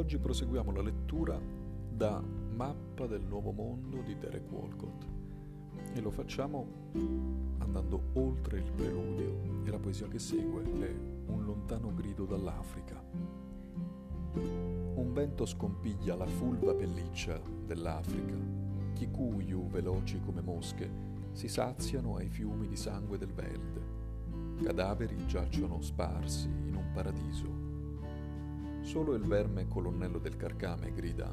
Oggi proseguiamo la lettura da Mappa del Nuovo Mondo di Derek Walcott e lo facciamo andando oltre il preludio e la poesia che segue è Un lontano grido dall'Africa. Un vento scompiglia la fulva pelliccia dell'Africa. Kikuyu, veloci come mosche, si saziano ai fiumi di sangue del velde. Cadaveri giacciono sparsi in un paradiso Solo il verme colonnello del carcame grida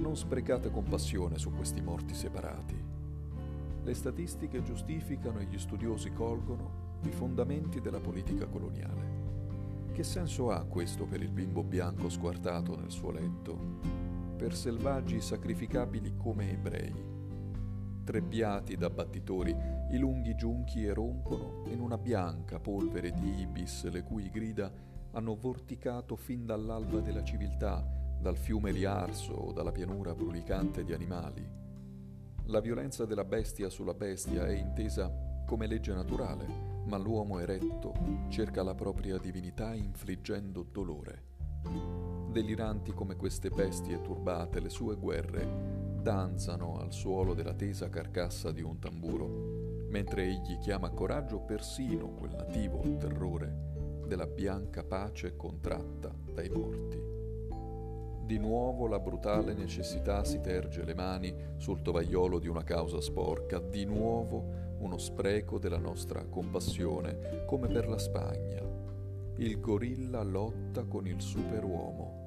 Non sprecate compassione su questi morti separati. Le statistiche giustificano e gli studiosi colgono i fondamenti della politica coloniale. Che senso ha questo per il bimbo bianco squartato nel suo letto? Per selvaggi sacrificabili come ebrei. Trebbiati da battitori, i lunghi giunchi erompono in una bianca polvere di ibis le cui grida hanno vorticato fin dall'alba della civiltà, dal fiume riarso o dalla pianura brulicante di animali. La violenza della bestia sulla bestia è intesa come legge naturale, ma l'uomo eretto cerca la propria divinità infliggendo dolore. Deliranti come queste bestie turbate, le sue guerre danzano al suolo della tesa carcassa di un tamburo, mentre egli chiama coraggio persino quel nativo terrore della bianca pace contratta dai morti. Di nuovo la brutale necessità si terge le mani sul tovagliolo di una causa sporca, di nuovo uno spreco della nostra compassione, come per la Spagna. Il gorilla lotta con il superuomo.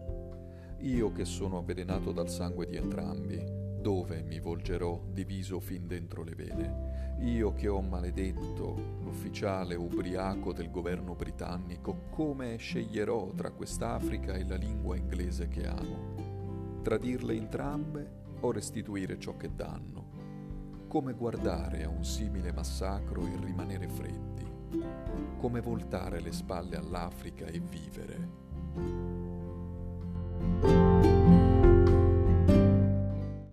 Io che sono avvelenato dal sangue di entrambi, dove mi volgerò diviso fin dentro le vene? Io che ho maledetto l'ufficiale ubriaco del governo britannico, come sceglierò tra quest'Africa e la lingua inglese che amo? Tradirle entrambe o restituire ciò che danno? Come guardare a un simile massacro e rimanere freddi? Come voltare le spalle all'Africa e vivere?